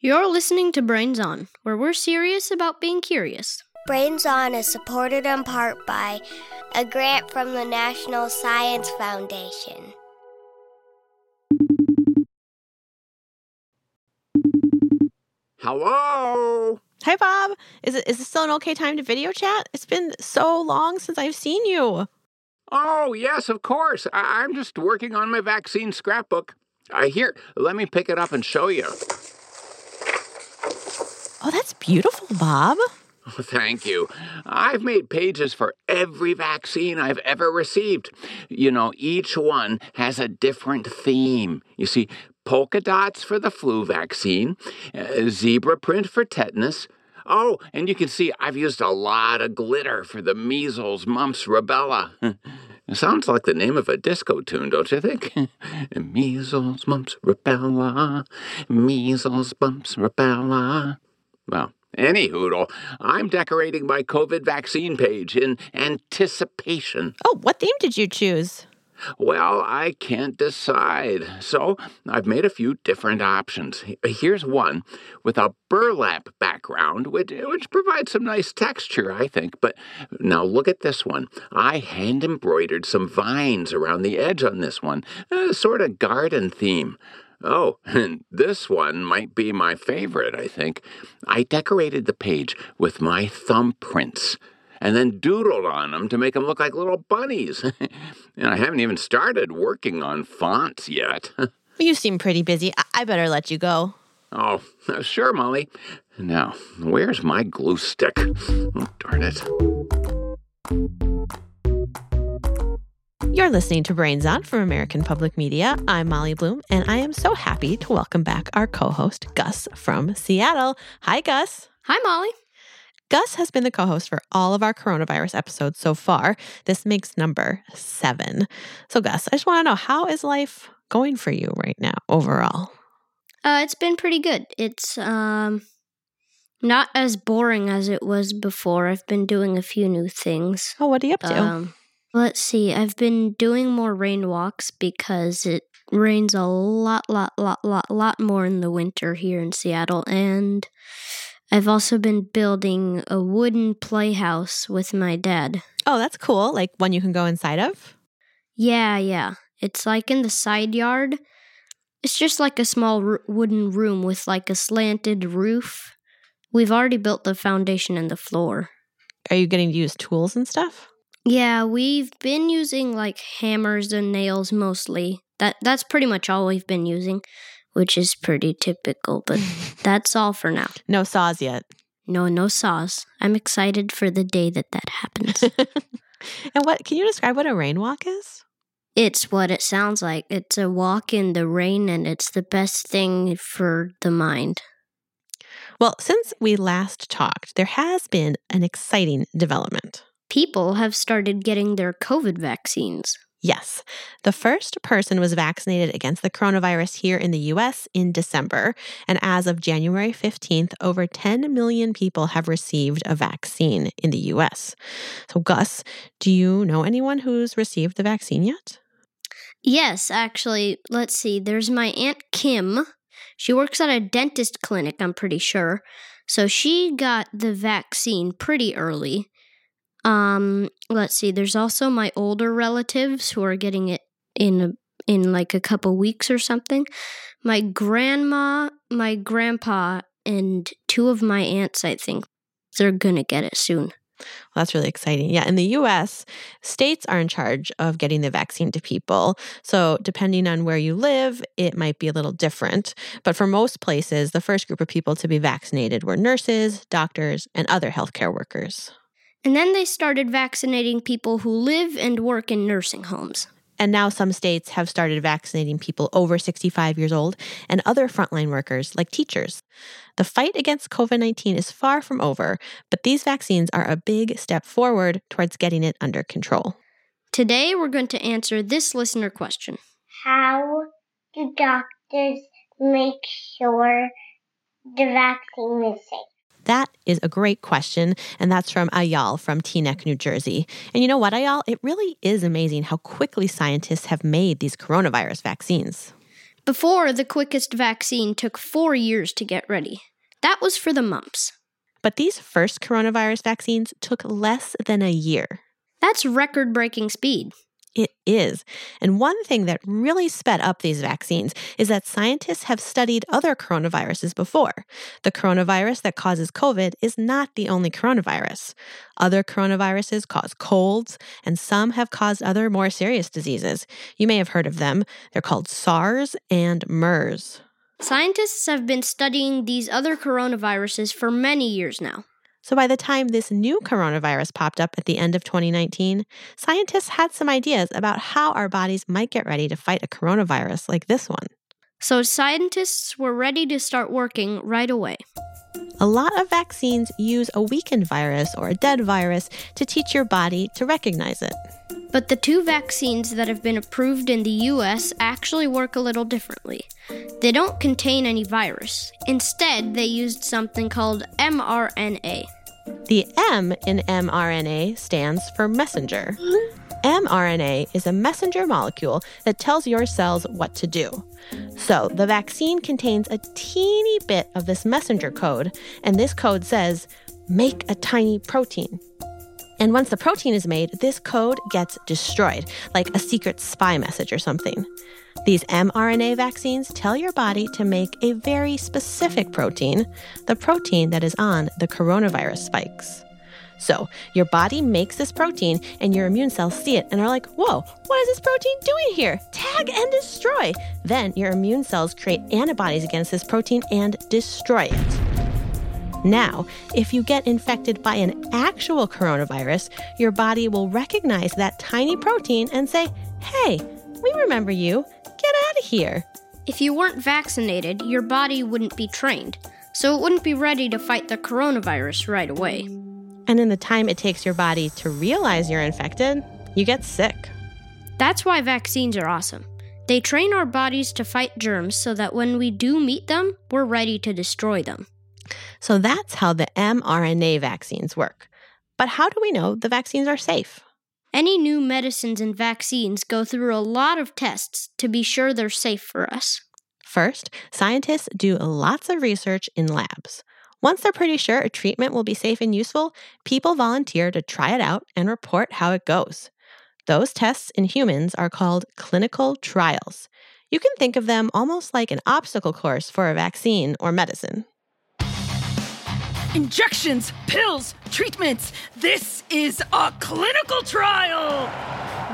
You're listening to Brains On, where we're serious about being curious. Brains On is supported in part by a grant from the National Science Foundation. Hello? Hi, Bob. Is it is it still an okay time to video chat? It's been so long since I've seen you. Oh, yes, of course. I- I'm just working on my vaccine scrapbook. Uh, here, let me pick it up and show you. Oh, that's beautiful, Bob. Thank you. I've made pages for every vaccine I've ever received. You know, each one has a different theme. You see, polka dots for the flu vaccine, uh, zebra print for tetanus. Oh, and you can see I've used a lot of glitter for the measles, mumps, rubella. Sounds like the name of a disco tune, don't you think? measles, mumps, rubella. Measles, mumps, rubella. Well, any hoodle, I'm decorating my COVID vaccine page in anticipation. Oh, what theme did you choose? Well, I can't decide. So I've made a few different options. Here's one with a burlap background, which, which provides some nice texture, I think. But now look at this one. I hand embroidered some vines around the edge on this one, a sort of garden theme. Oh, and this one might be my favorite, I think. I decorated the page with my thumbprints and then doodled on them to make them look like little bunnies. and I haven't even started working on fonts yet. You seem pretty busy. I, I better let you go. oh, sure, Molly. Now, where's my glue stick? Oh, darn it. You're listening to Brains On from American Public Media. I'm Molly Bloom, and I am so happy to welcome back our co host, Gus from Seattle. Hi, Gus. Hi, Molly. Gus has been the co host for all of our coronavirus episodes so far. This makes number seven. So, Gus, I just want to know how is life going for you right now overall? Uh, it's been pretty good. It's um not as boring as it was before. I've been doing a few new things. Oh, what are you up to? Um, let's see. I've been doing more rain walks because it rains a lot, lot, lot, lot, lot more in the winter here in Seattle, and I've also been building a wooden playhouse with my dad. oh, that's cool. Like one you can go inside of? Yeah, yeah. It's like in the side yard. It's just like a small r- wooden room with like a slanted roof. We've already built the foundation and the floor. Are you getting to use tools and stuff? Yeah, we've been using like hammers and nails mostly. That that's pretty much all we've been using, which is pretty typical, but that's all for now. No saws yet. No, no saws. I'm excited for the day that that happens. And what can you describe what a rain walk is? it's what it sounds like. It's a walk in the rain and it's the best thing for the mind. Well, since we last talked, there has been an exciting development. People have started getting their COVID vaccines. Yes, the first person was vaccinated against the coronavirus here in the US in December. And as of January 15th, over 10 million people have received a vaccine in the US. So, Gus, do you know anyone who's received the vaccine yet? Yes, actually, let's see. There's my Aunt Kim. She works at a dentist clinic, I'm pretty sure. So she got the vaccine pretty early. Um, let's see. There's also my older relatives who are getting it in a, in like a couple weeks or something. My grandma, my grandpa, and two of my aunts, I think, they're gonna get it soon. Well, that's really exciting. Yeah, in the US, states are in charge of getting the vaccine to people. So, depending on where you live, it might be a little different. But for most places, the first group of people to be vaccinated were nurses, doctors, and other healthcare workers. And then they started vaccinating people who live and work in nursing homes. And now some states have started vaccinating people over 65 years old and other frontline workers like teachers. The fight against COVID 19 is far from over, but these vaccines are a big step forward towards getting it under control. Today, we're going to answer this listener question. How do doctors make sure the vaccine is safe? That is a great question, and that's from Ayal from Teaneck, New Jersey. And you know what, Ayal? It really is amazing how quickly scientists have made these coronavirus vaccines. Before, the quickest vaccine took four years to get ready. That was for the mumps. But these first coronavirus vaccines took less than a year. That's record breaking speed. It is. And one thing that really sped up these vaccines is that scientists have studied other coronaviruses before. The coronavirus that causes COVID is not the only coronavirus. Other coronaviruses cause colds, and some have caused other more serious diseases. You may have heard of them. They're called SARS and MERS. Scientists have been studying these other coronaviruses for many years now. So by the time this new coronavirus popped up at the end of 2019, scientists had some ideas about how our bodies might get ready to fight a coronavirus like this one. So scientists were ready to start working right away. A lot of vaccines use a weakened virus or a dead virus to teach your body to recognize it. But the two vaccines that have been approved in the US actually work a little differently. They don't contain any virus. Instead, they used something called mRNA. The M in mRNA stands for messenger. mRNA is a messenger molecule that tells your cells what to do. So, the vaccine contains a teeny bit of this messenger code, and this code says, make a tiny protein. And once the protein is made, this code gets destroyed, like a secret spy message or something. These mRNA vaccines tell your body to make a very specific protein, the protein that is on the coronavirus spikes. So, your body makes this protein, and your immune cells see it and are like, whoa, what is this protein doing here? Tag and destroy. Then your immune cells create antibodies against this protein and destroy it. Now, if you get infected by an actual coronavirus, your body will recognize that tiny protein and say, hey, we remember you. Get out of here. If you weren't vaccinated, your body wouldn't be trained, so it wouldn't be ready to fight the coronavirus right away. And in the time it takes your body to realize you're infected, you get sick. That's why vaccines are awesome. They train our bodies to fight germs so that when we do meet them, we're ready to destroy them. So that's how the mRNA vaccines work. But how do we know the vaccines are safe? Any new medicines and vaccines go through a lot of tests to be sure they're safe for us. First, scientists do lots of research in labs. Once they're pretty sure a treatment will be safe and useful, people volunteer to try it out and report how it goes. Those tests in humans are called clinical trials. You can think of them almost like an obstacle course for a vaccine or medicine. Injections, pills, treatments. This is a clinical trial.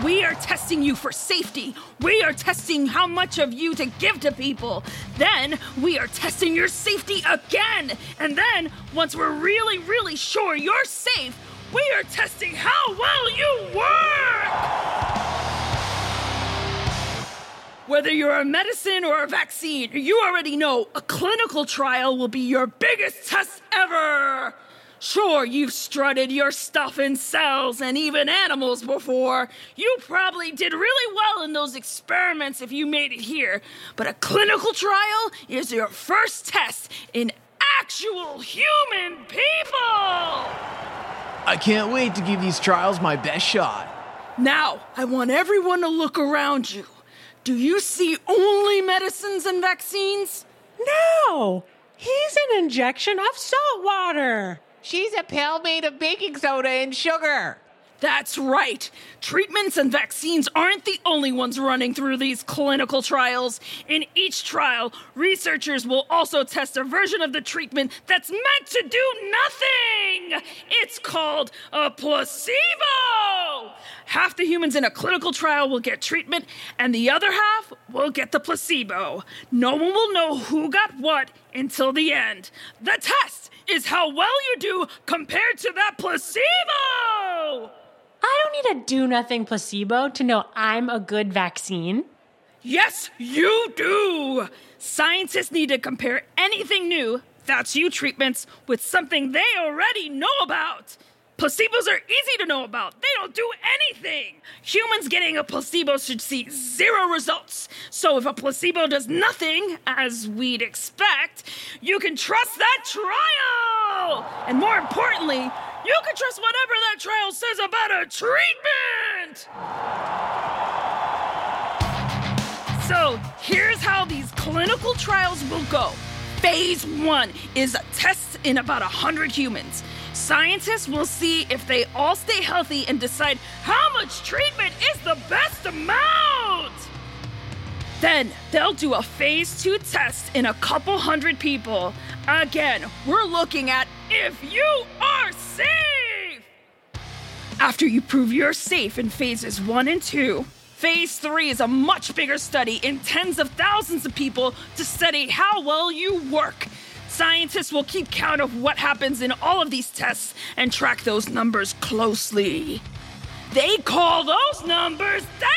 We are testing you for safety. We are testing how much of you to give to people. Then we are testing your safety again. And then, once we're really, really sure you're safe, we are testing how well you work. Whether you're a medicine or a vaccine, you already know a clinical trial will be your biggest test ever. Sure, you've strutted your stuff in cells and even animals before. You probably did really well in those experiments if you made it here. But a clinical trial is your first test in actual human people! I can't wait to give these trials my best shot. Now, I want everyone to look around you. Do you see only medicines and vaccines? No! He's an injection of salt water. She's a pill made of baking soda and sugar. That's right. Treatments and vaccines aren't the only ones running through these clinical trials. In each trial, researchers will also test a version of the treatment that's meant to do nothing. It's called a placebo. Half the humans in a clinical trial will get treatment, and the other half will get the placebo. No one will know who got what until the end. The test is how well you do compared to that placebo. I don't need a do nothing placebo to know I'm a good vaccine. Yes, you do. Scientists need to compare anything new, that's you treatments, with something they already know about. Placebos are easy to know about. They don't do anything. Humans getting a placebo should see zero results. So if a placebo does nothing, as we'd expect, you can trust that trial. And more importantly, you can trust whatever that trial says about a treatment. So here's how these clinical trials will go. Phase one is tests in about 100 humans. Scientists will see if they all stay healthy and decide how much treatment is the best amount. Then they'll do a phase two test in a couple hundred people. Again, we're looking at if you are safe. After you prove you're safe in phases one and two, phase three is a much bigger study in tens of thousands of people to study how well you work. Scientists will keep count of what happens in all of these tests and track those numbers closely. They call those numbers data!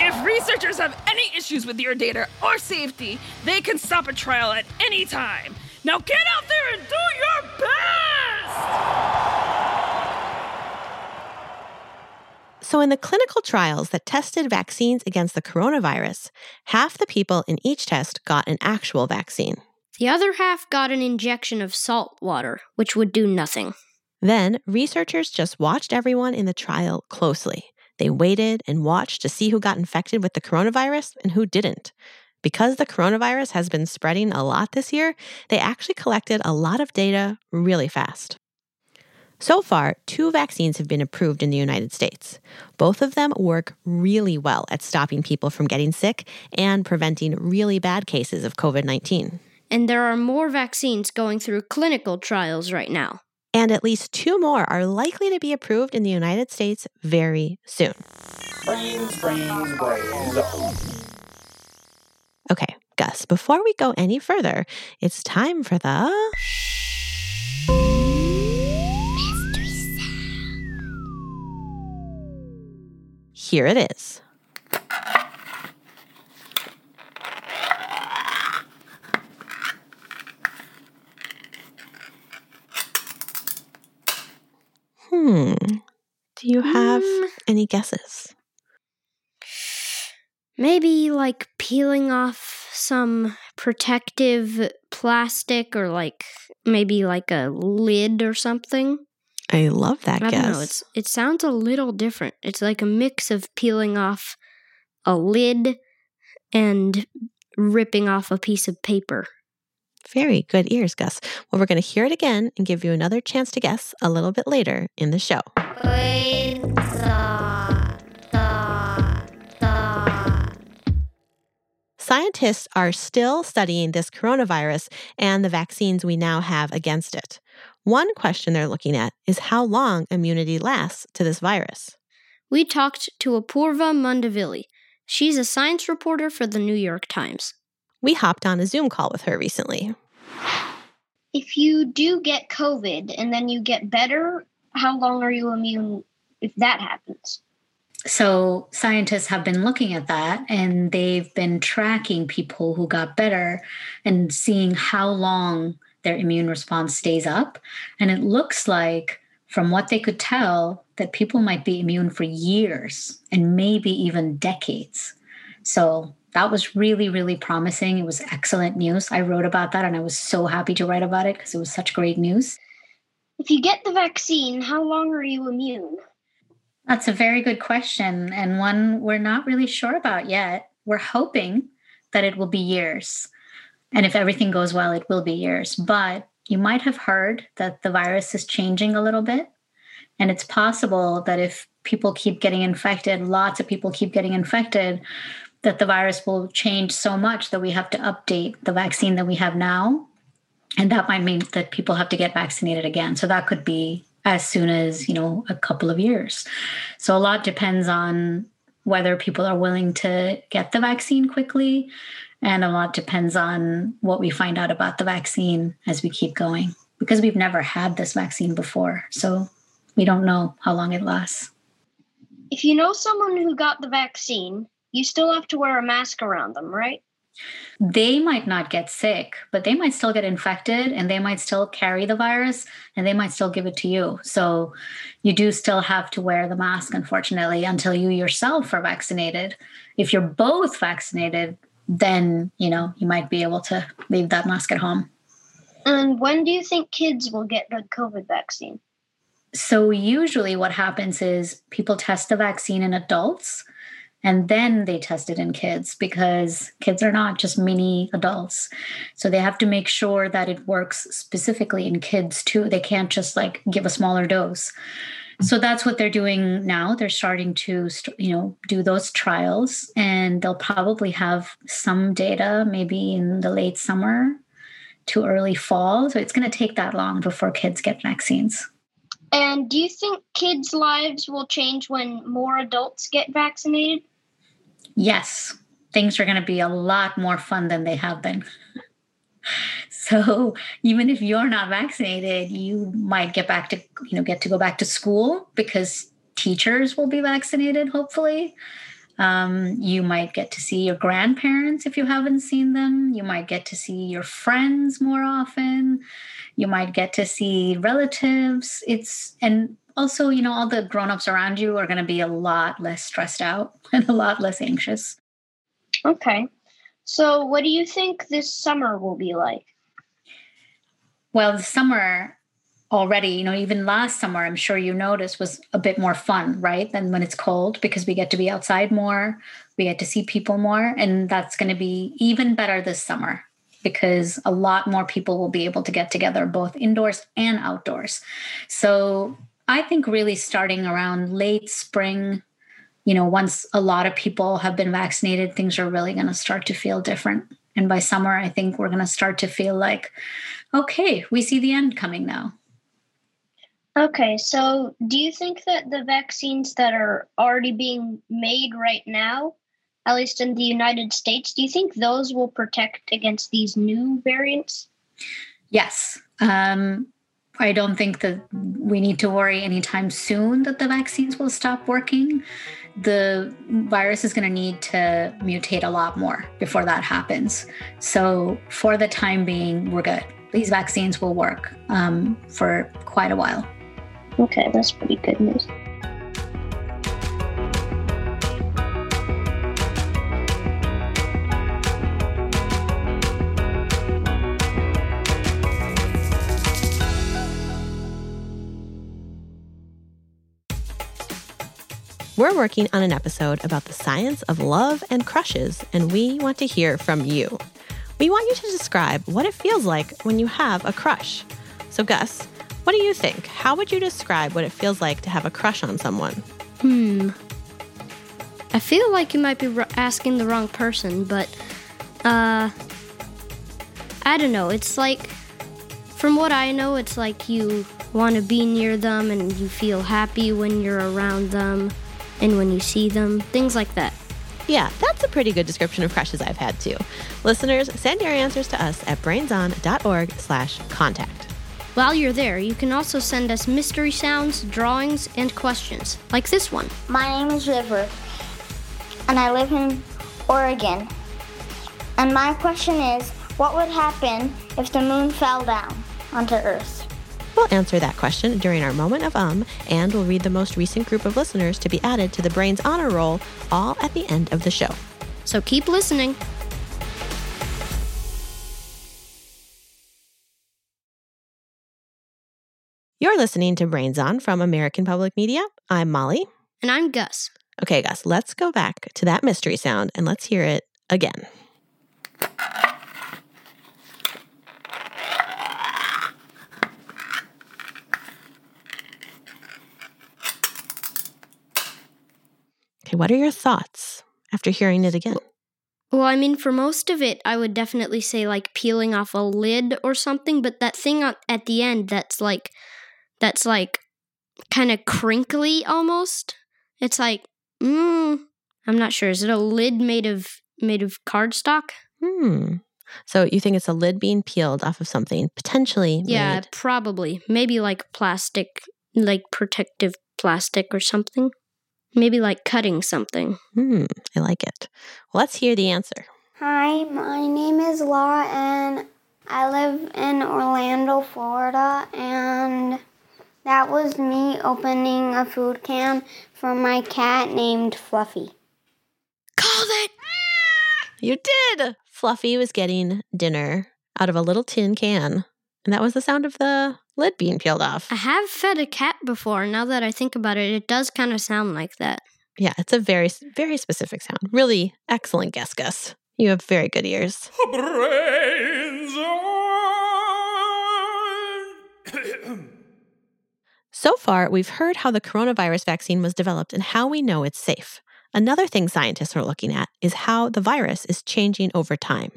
If researchers have any issues with your data or safety, they can stop a trial at any time. Now get out there and do your best! So, in the clinical trials that tested vaccines against the coronavirus, half the people in each test got an actual vaccine. The other half got an injection of salt water, which would do nothing. Then, researchers just watched everyone in the trial closely. They waited and watched to see who got infected with the coronavirus and who didn't. Because the coronavirus has been spreading a lot this year, they actually collected a lot of data really fast. So far, two vaccines have been approved in the United States. Both of them work really well at stopping people from getting sick and preventing really bad cases of COVID 19. And there are more vaccines going through clinical trials right now. And at least two more are likely to be approved in the United States very soon. Brains, brains, brains. Okay, Gus, before we go any further, it's time for the. Here it is. Hmm. Do you have Hmm. any guesses? Maybe like peeling off some protective plastic or like maybe like a lid or something. I love that I guess. don't know. It's it sounds a little different. It's like a mix of peeling off a lid and ripping off a piece of paper. Very good ears, Gus. Well, we're going to hear it again and give you another chance to guess a little bit later in the show. Scientists are still studying this coronavirus and the vaccines we now have against it. One question they're looking at is how long immunity lasts to this virus. We talked to Apoorva Mandavilli. She's a science reporter for the New York Times. We hopped on a Zoom call with her recently. If you do get COVID and then you get better, how long are you immune if that happens? So, scientists have been looking at that and they've been tracking people who got better and seeing how long their immune response stays up. And it looks like, from what they could tell, that people might be immune for years and maybe even decades. So, that was really, really promising. It was excellent news. I wrote about that and I was so happy to write about it because it was such great news. If you get the vaccine, how long are you immune? That's a very good question and one we're not really sure about yet. We're hoping that it will be years. And if everything goes well, it will be years. But you might have heard that the virus is changing a little bit. And it's possible that if people keep getting infected, lots of people keep getting infected, that the virus will change so much that we have to update the vaccine that we have now. And that might mean that people have to get vaccinated again. So that could be as soon as, you know, a couple of years. So a lot depends on whether people are willing to get the vaccine quickly. And a lot depends on what we find out about the vaccine as we keep going, because we've never had this vaccine before. So we don't know how long it lasts. If you know someone who got the vaccine, you still have to wear a mask around them, right? They might not get sick, but they might still get infected and they might still carry the virus and they might still give it to you. So you do still have to wear the mask, unfortunately, until you yourself are vaccinated. If you're both vaccinated, then you know you might be able to leave that mask at home. And when do you think kids will get the COVID vaccine? So usually what happens is people test the vaccine in adults and then they test it in kids because kids are not just mini adults. So they have to make sure that it works specifically in kids too. They can't just like give a smaller dose. So that's what they're doing now. They're starting to, you know, do those trials, and they'll probably have some data maybe in the late summer to early fall. So it's going to take that long before kids get vaccines. And do you think kids' lives will change when more adults get vaccinated? Yes, things are going to be a lot more fun than they have been. so even if you're not vaccinated, you might get back to, you know, get to go back to school because teachers will be vaccinated, hopefully. Um, you might get to see your grandparents if you haven't seen them. You might get to see your friends more often. You might get to see relatives. It's, and also, you know, all the grown-ups around you are going to be a lot less stressed out and a lot less anxious. Okay. So, what do you think this summer will be like? Well, the summer already, you know, even last summer, I'm sure you noticed was a bit more fun, right? Than when it's cold because we get to be outside more, we get to see people more. And that's going to be even better this summer because a lot more people will be able to get together both indoors and outdoors. So I think really starting around late spring, you know, once a lot of people have been vaccinated, things are really going to start to feel different. And by summer, I think we're going to start to feel like, okay, we see the end coming now. Okay, so do you think that the vaccines that are already being made right now, at least in the United States, do you think those will protect against these new variants? Yes. Um, I don't think that we need to worry anytime soon that the vaccines will stop working. The virus is going to need to mutate a lot more before that happens. So, for the time being, we're good. These vaccines will work um, for quite a while. Okay, that's pretty good news. We're working on an episode about the science of love and crushes, and we want to hear from you. We want you to describe what it feels like when you have a crush. So, Gus, what do you think? How would you describe what it feels like to have a crush on someone? Hmm. I feel like you might be asking the wrong person, but uh I don't know. It's like from what I know, it's like you want to be near them and you feel happy when you're around them and when you see them, things like that. Yeah, that's a pretty good description of crushes I've had too. Listeners, send your answers to us at brainson.org slash contact. While you're there, you can also send us mystery sounds, drawings, and questions, like this one. My name is River, and I live in Oregon. And my question is, what would happen if the moon fell down onto Earth? We'll answer that question during our moment of um, and we'll read the most recent group of listeners to be added to the Brains Honor Roll, all at the end of the show. So keep listening. You're listening to Brains On from American Public Media. I'm Molly. And I'm Gus. Okay, Gus, let's go back to that mystery sound and let's hear it again. What are your thoughts after hearing it again? Well, I mean, for most of it, I would definitely say like peeling off a lid or something, but that thing at the end that's like, that's like kind of crinkly almost. It's like, mm, I'm not sure. Is it a lid made of made of cardstock? Hmm. So you think it's a lid being peeled off of something potentially? Yeah, made. probably. Maybe like plastic, like protective plastic or something. Maybe like cutting something. Hmm, I like it. Well, let's hear the answer. Hi, my name is Laura, and I live in Orlando, Florida, and that was me opening a food can for my cat named Fluffy. Called it! You did! Fluffy was getting dinner out of a little tin can, and that was the sound of the lid being peeled off. I have fed a cat before. Now that I think about it, it does kind of sound like that. Yeah, it's a very, very specific sound. Really excellent guess, Gus. You have very good ears. So far, we've heard how the coronavirus vaccine was developed and how we know it's safe. Another thing scientists are looking at is how the virus is changing over time.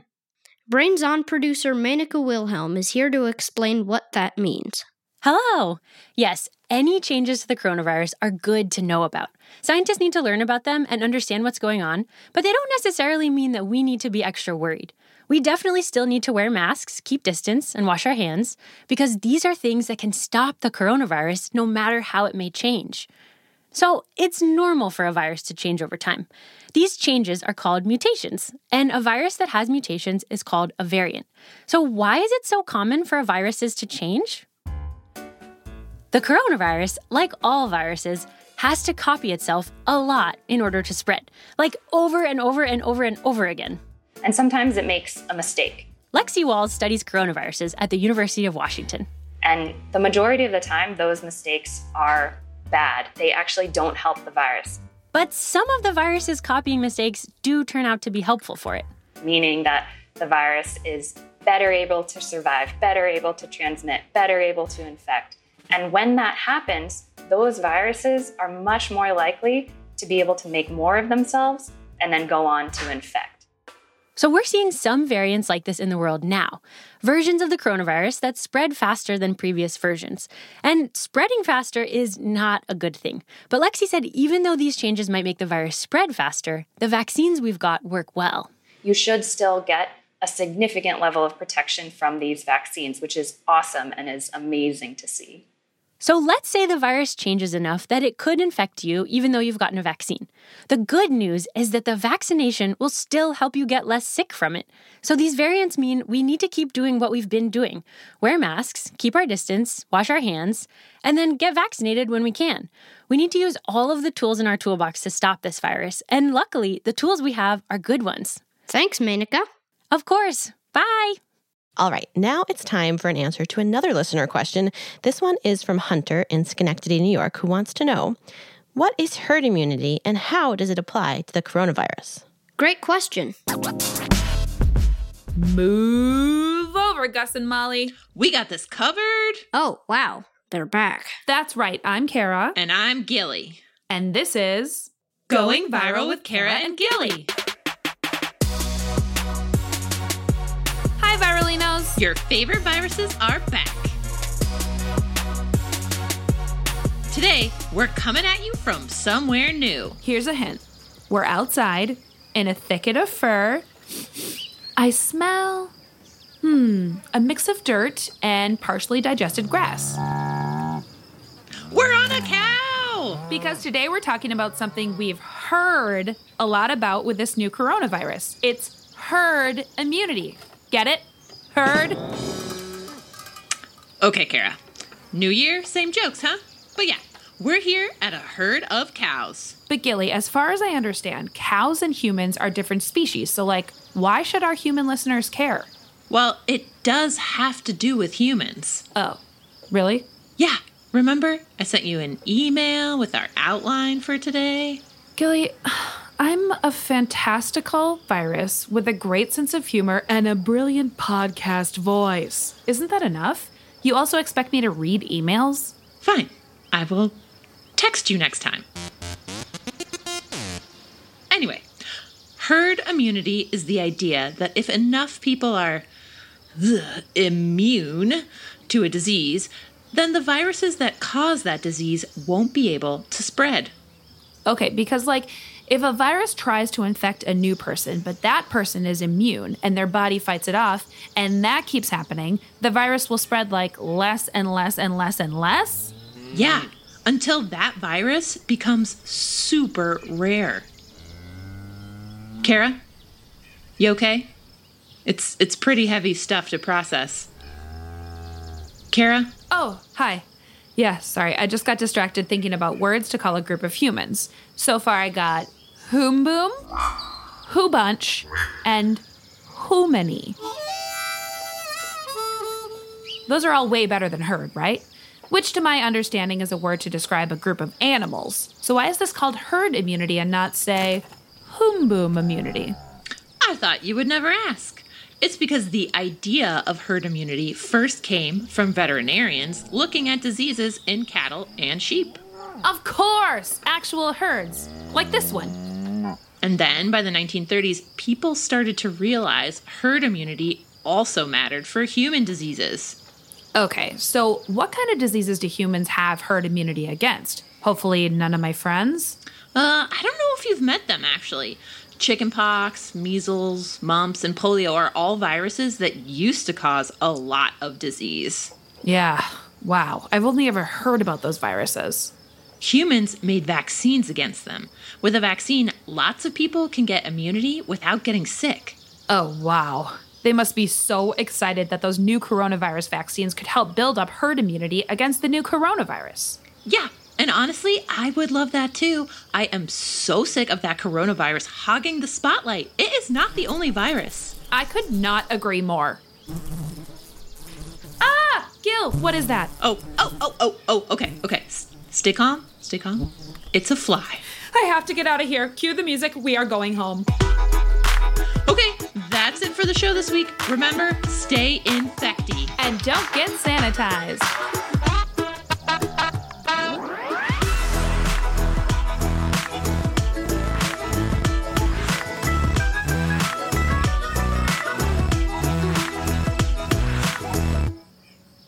Brains On producer Menaka Wilhelm is here to explain what that means. Hello! Yes, any changes to the coronavirus are good to know about. Scientists need to learn about them and understand what's going on, but they don't necessarily mean that we need to be extra worried. We definitely still need to wear masks, keep distance, and wash our hands, because these are things that can stop the coronavirus no matter how it may change. So, it's normal for a virus to change over time. These changes are called mutations, and a virus that has mutations is called a variant. So, why is it so common for viruses to change? The coronavirus, like all viruses, has to copy itself a lot in order to spread, like over and over and over and over again. And sometimes it makes a mistake. Lexi Walls studies coronaviruses at the University of Washington. And the majority of the time, those mistakes are bad. They actually don't help the virus. But some of the virus's copying mistakes do turn out to be helpful for it. Meaning that the virus is better able to survive, better able to transmit, better able to infect. And when that happens, those viruses are much more likely to be able to make more of themselves and then go on to infect. So, we're seeing some variants like this in the world now versions of the coronavirus that spread faster than previous versions. And spreading faster is not a good thing. But Lexi said even though these changes might make the virus spread faster, the vaccines we've got work well. You should still get a significant level of protection from these vaccines, which is awesome and is amazing to see. So let's say the virus changes enough that it could infect you even though you've gotten a vaccine. The good news is that the vaccination will still help you get less sick from it. So these variants mean we need to keep doing what we've been doing wear masks, keep our distance, wash our hands, and then get vaccinated when we can. We need to use all of the tools in our toolbox to stop this virus, and luckily, the tools we have are good ones. Thanks, Menaka. Of course. Bye. All right, now it's time for an answer to another listener question. This one is from Hunter in Schenectady, New York, who wants to know what is herd immunity and how does it apply to the coronavirus? Great question. Move over, Gus and Molly. We got this covered. Oh, wow. They're back. That's right. I'm Kara. And I'm Gilly. And this is Going Viral with Kara and Gilly. Your favorite viruses are back. Today, we're coming at you from somewhere new. Here's a hint we're outside in a thicket of fur. I smell, hmm, a mix of dirt and partially digested grass. We're on a cow! Because today we're talking about something we've heard a lot about with this new coronavirus. It's herd immunity. Get it? Herd? Okay, Kara. New year, same jokes, huh? But yeah, we're here at a herd of cows. But Gilly, as far as I understand, cows and humans are different species. So, like, why should our human listeners care? Well, it does have to do with humans. Oh, really? Yeah. Remember, I sent you an email with our outline for today? Gilly, I'm a fantastical virus with a great sense of humor and a brilliant podcast voice. Isn't that enough? You also expect me to read emails? Fine. I will text you next time. Anyway, herd immunity is the idea that if enough people are ugh, immune to a disease, then the viruses that cause that disease won't be able to spread. Okay, because, like, if a virus tries to infect a new person, but that person is immune and their body fights it off, and that keeps happening, the virus will spread like less and less and less and less? Yeah, until that virus becomes super rare. Kara, you okay? It's it's pretty heavy stuff to process. Kara? Oh, hi. Yeah, sorry. I just got distracted thinking about words to call a group of humans. So far, I got whom boom, who bunch, and who many. Those are all way better than herd, right? which to my understanding is a word to describe a group of animals. So why is this called herd immunity and not, say, boom immunity? I thought you would never ask. It's because the idea of herd immunity first came from veterinarians looking at diseases in cattle and sheep. Of course, actual herds, like this one. And then by the 1930s, people started to realize herd immunity also mattered for human diseases. Okay, so what kind of diseases do humans have herd immunity against? Hopefully, none of my friends? Uh, I don't know if you've met them actually. Chickenpox, measles, mumps, and polio are all viruses that used to cause a lot of disease. Yeah, wow. I've only ever heard about those viruses. Humans made vaccines against them. With a vaccine, lots of people can get immunity without getting sick. Oh, wow. They must be so excited that those new coronavirus vaccines could help build up herd immunity against the new coronavirus. Yeah, and honestly, I would love that too. I am so sick of that coronavirus hogging the spotlight. It is not the only virus. I could not agree more. Ah! Gil, what is that? Oh, oh, oh, oh, oh, okay, okay. S- stay calm, stay calm. It's a fly. I have to get out of here. Cue the music. We are going home. Okay, that's it for the show this week. Remember, stay infecty. And don't get sanitized.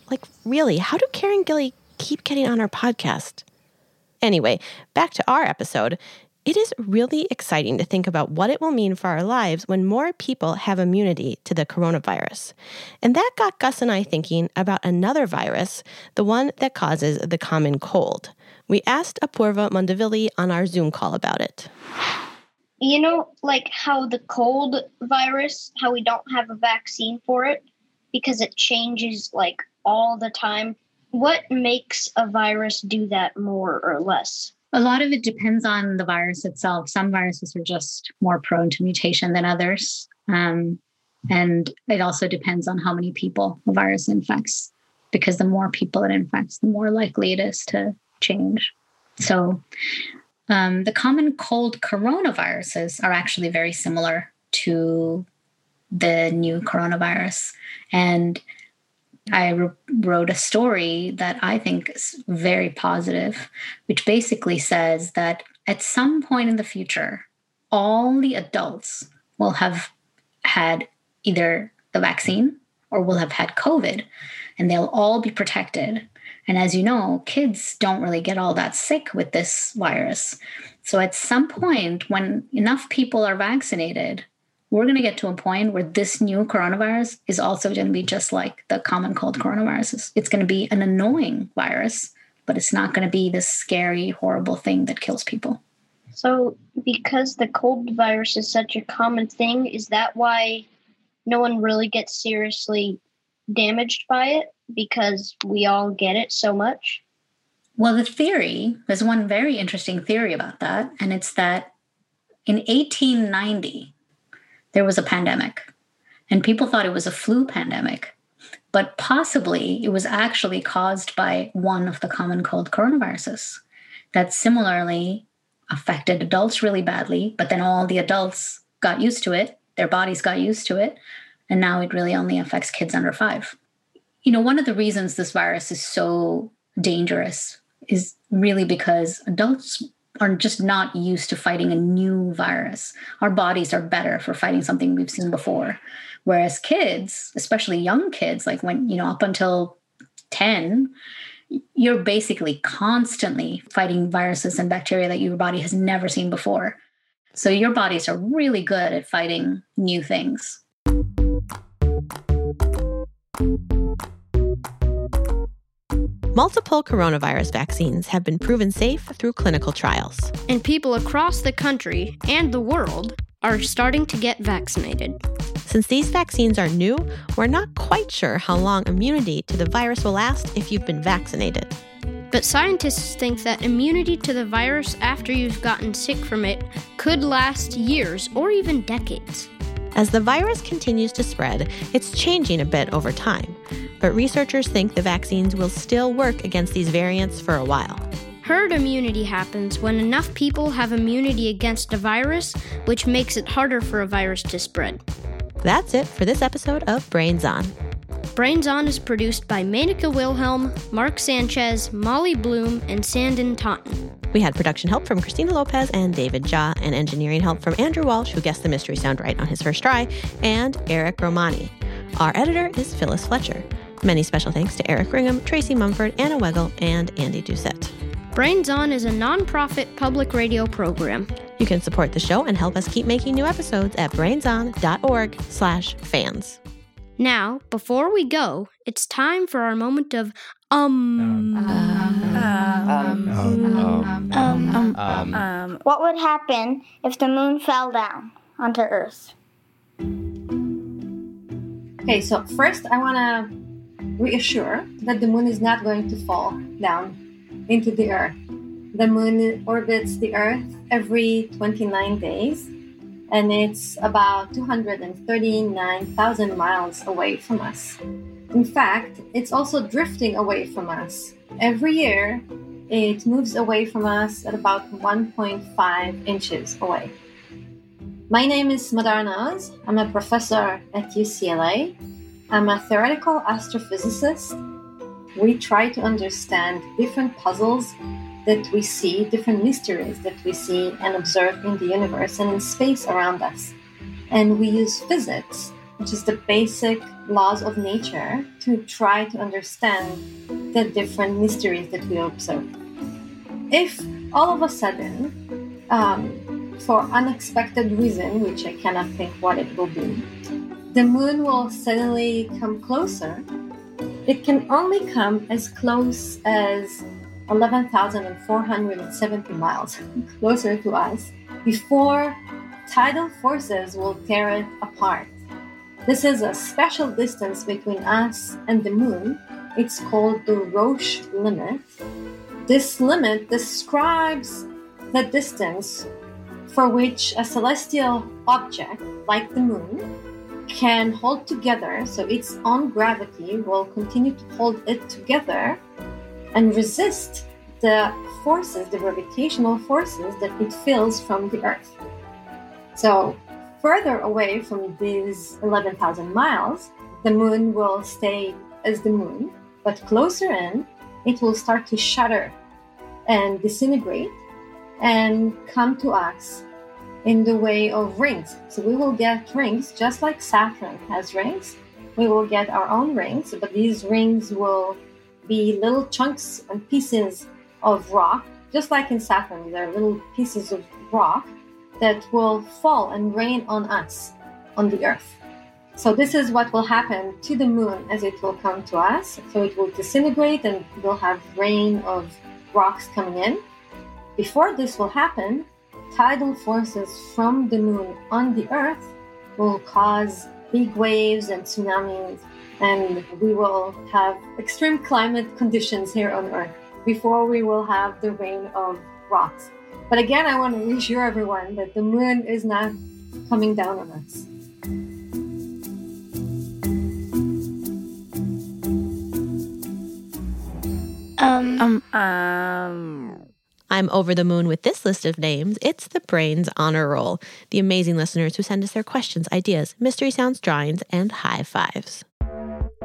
Like, really, how do Karen and Gilly keep getting on our podcast? Anyway, back to our episode. It is really exciting to think about what it will mean for our lives when more people have immunity to the coronavirus. And that got Gus and I thinking about another virus, the one that causes the common cold. We asked Apoorva Mandavilli on our Zoom call about it. You know, like how the cold virus, how we don't have a vaccine for it because it changes like all the time. What makes a virus do that more or less? A lot of it depends on the virus itself. Some viruses are just more prone to mutation than others. Um, and it also depends on how many people a virus infects, because the more people it infects, the more likely it is to change. So, um, the common cold coronaviruses are actually very similar to the new coronavirus. And I wrote a story that I think is very positive, which basically says that at some point in the future, all the adults will have had either the vaccine or will have had COVID, and they'll all be protected. And as you know, kids don't really get all that sick with this virus. So at some point, when enough people are vaccinated, we're going to get to a point where this new coronavirus is also going to be just like the common cold coronaviruses. It's going to be an annoying virus, but it's not going to be this scary, horrible thing that kills people. So, because the cold virus is such a common thing, is that why no one really gets seriously damaged by it? Because we all get it so much? Well, the theory, there's one very interesting theory about that, and it's that in 1890, there was a pandemic. And people thought it was a flu pandemic but possibly it was actually caused by one of the common cold coronaviruses that similarly affected adults really badly but then all the adults got used to it their bodies got used to it and now it really only affects kids under 5 you know one of the reasons this virus is so dangerous is really because adults are just not used to fighting a new virus. Our bodies are better for fighting something we've seen before. Whereas kids, especially young kids, like when, you know, up until 10, you're basically constantly fighting viruses and bacteria that your body has never seen before. So your bodies are really good at fighting new things. Multiple coronavirus vaccines have been proven safe through clinical trials. And people across the country and the world are starting to get vaccinated. Since these vaccines are new, we're not quite sure how long immunity to the virus will last if you've been vaccinated. But scientists think that immunity to the virus after you've gotten sick from it could last years or even decades. As the virus continues to spread, it's changing a bit over time. But researchers think the vaccines will still work against these variants for a while. Herd immunity happens when enough people have immunity against a virus, which makes it harder for a virus to spread. That's it for this episode of Brains On. Brains On is produced by Menaka Wilhelm, Marc Sanchez, Molly Bloom, and Sanden Totten. We had production help from Christina Lopez and David Jaw, and engineering help from Andrew Walsh, who guessed the mystery sound right on his first try, and Eric Romani. Our editor is Phyllis Fletcher. Many special thanks to Eric Ringham, Tracy Mumford, Anna Weigel, and Andy Doucette. Brains On is a nonprofit public radio program. You can support the show and help us keep making new episodes at brainson.org slash fans. Now, before we go, it's time for our moment of um uh um um um um um. Um, what would happen if the moon fell down onto Earth? Okay, so first I want to reassure that the moon is not going to fall down into the Earth. The moon orbits the Earth every 29 days, and it's about 239,000 miles away from us. In fact, it's also drifting away from us. Every year, it moves away from us at about 1.5 inches away. My name is Smadar. I'm a professor at UCLA. I'm a theoretical astrophysicist. We try to understand different puzzles that we see, different mysteries that we see and observe in the universe and in space around us. And we use physics, which is the basic laws of nature, to try to understand the different mysteries that we observe. If all of a sudden, um, for unexpected reason, which I cannot think what it will be, the moon will suddenly come closer, it can only come as close as 11,470 miles closer to us before tidal forces will tear it apart. This is a special distance between us and the moon. It's called the Roche limit. This limit describes the distance for which a celestial object, like the moon, can hold together, so its own gravity will continue to hold it together and resist the forces, the gravitational forces that it feels from the Earth. So, further away from these 11,000 miles, the moon will stay as the moon, but closer in, it will start to shatter and disintegrate and come to us in the way of rings. So we will get rings just like Saturn has rings. We will get our own rings, but these rings will be little chunks and pieces of rock, just like in Saturn, they're little pieces of rock that will fall and rain on us, on the Earth. So, this is what will happen to the moon as it will come to us. So, it will disintegrate and we'll have rain of rocks coming in. Before this will happen, tidal forces from the moon on the Earth will cause big waves and tsunamis, and we will have extreme climate conditions here on Earth before we will have the rain of rocks. But again, I want to reassure everyone that the moon is not coming down on us. Um, um, um. I'm over the moon with this list of names. It's the Brains Honor Roll, the amazing listeners who send us their questions, ideas, mystery sounds, drawings, and high fives.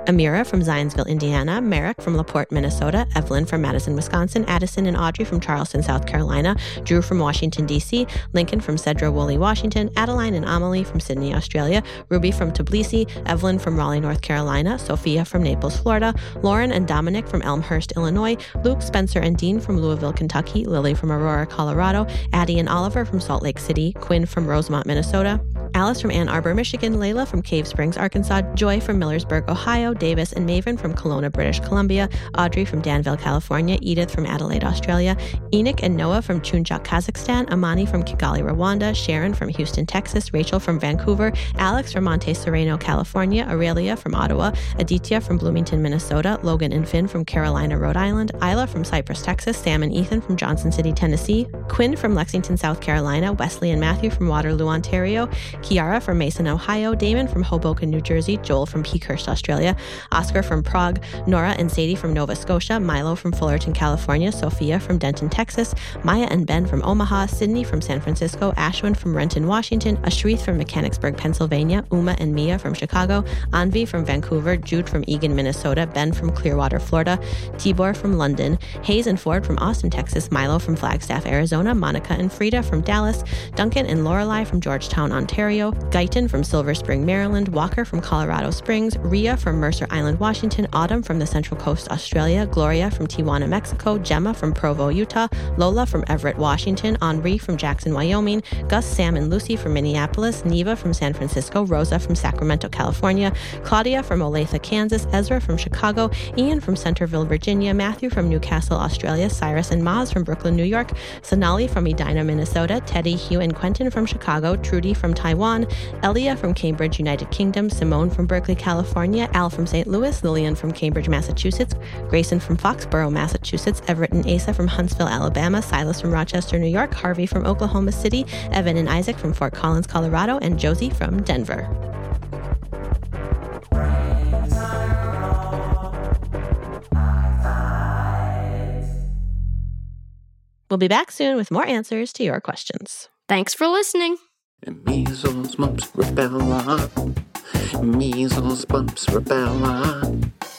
Amira from Zionsville, Indiana, Merrick from LaPorte, Minnesota, Evelyn from Madison, Wisconsin, Addison and Audrey from Charleston, South Carolina, Drew from Washington, D.C., Lincoln from Sedro-Woolley, Washington, Adeline and Amelie from Sydney, Australia, Ruby from Tbilisi, Evelyn from Raleigh, North Carolina, Sophia from Naples, Florida, Lauren and Dominic from Elmhurst, Illinois, Luke, Spencer and Dean from Louisville, Kentucky, Lily from Aurora, Colorado, Addie and Oliver from Salt Lake City, Quinn from Rosemont, Minnesota, Alice from Ann Arbor, Michigan, Layla from Cave Springs, Arkansas, Joy from Millersburg, Ohio, Davis and Maven from Kelowna, British Columbia, Audrey from Danville, California, Edith from Adelaide, Australia, Enoch and Noah from Chunchak, Kazakhstan, Amani from Kigali, Rwanda, Sharon from Houston, Texas, Rachel from Vancouver, Alex from Monte Sereno, California, Aurelia from Ottawa, Aditya from Bloomington, Minnesota, Logan and Finn from Carolina, Rhode Island, Isla from Cypress, Texas, Sam and Ethan from Johnson City, Tennessee, Quinn from Lexington, South Carolina, Wesley and Matthew from Waterloo, Ontario, Kiara from Mason, Ohio, Damon from Hoboken, New Jersey, Joel from Peakhurst, Australia, Oscar from Prague, Nora and Sadie from Nova Scotia, Milo from Fullerton, California, Sophia from Denton, Texas, Maya and Ben from Omaha, Sydney from San Francisco, Ashwin from Renton, Washington, Ashrith from Mechanicsburg, Pennsylvania, Uma and Mia from Chicago, Anvi from Vancouver, Jude from Eagan, Minnesota, Ben from Clearwater, Florida, Tibor from London, Hayes and Ford from Austin, Texas, Milo from Flagstaff, Arizona, Monica and Frida from Dallas, Duncan and Lorelei from Georgetown, Ontario, Guyton from Silver Spring, Maryland, Walker from Colorado Springs, Ria from Mercer Island, Washington, Autumn from the Central Coast, Australia, Gloria from Tijuana, Mexico, Gemma from Provo, Utah, Lola from Everett, Washington, Henri from Jackson, Wyoming, Gus, Sam, and Lucy from Minneapolis, Neva from San Francisco, Rosa from Sacramento, California, Claudia from Olathe, Kansas, Ezra from Chicago, Ian from Centerville, Virginia, Matthew from Newcastle, Australia, Cyrus and Maz from Brooklyn, New York, Sonali from Edina, Minnesota, Teddy, Hugh, and Quentin from Chicago, Trudy from Taiwan, Elia from Cambridge, United Kingdom, Simone from Berkeley, California, Al from St. Louis, Lillian from Cambridge, Massachusetts, Grayson from Foxborough, Massachusetts, Everett and Asa from Huntsville, Alabama, Silas from Rochester, New York, Harvey from Oklahoma City, Evan and Isaac from Fort Collins, Colorado, and Josie from Denver. We'll be back soon with more answers to your questions. Thanks for listening. Measles, mumps, rubella. Measles, mumps, rubella.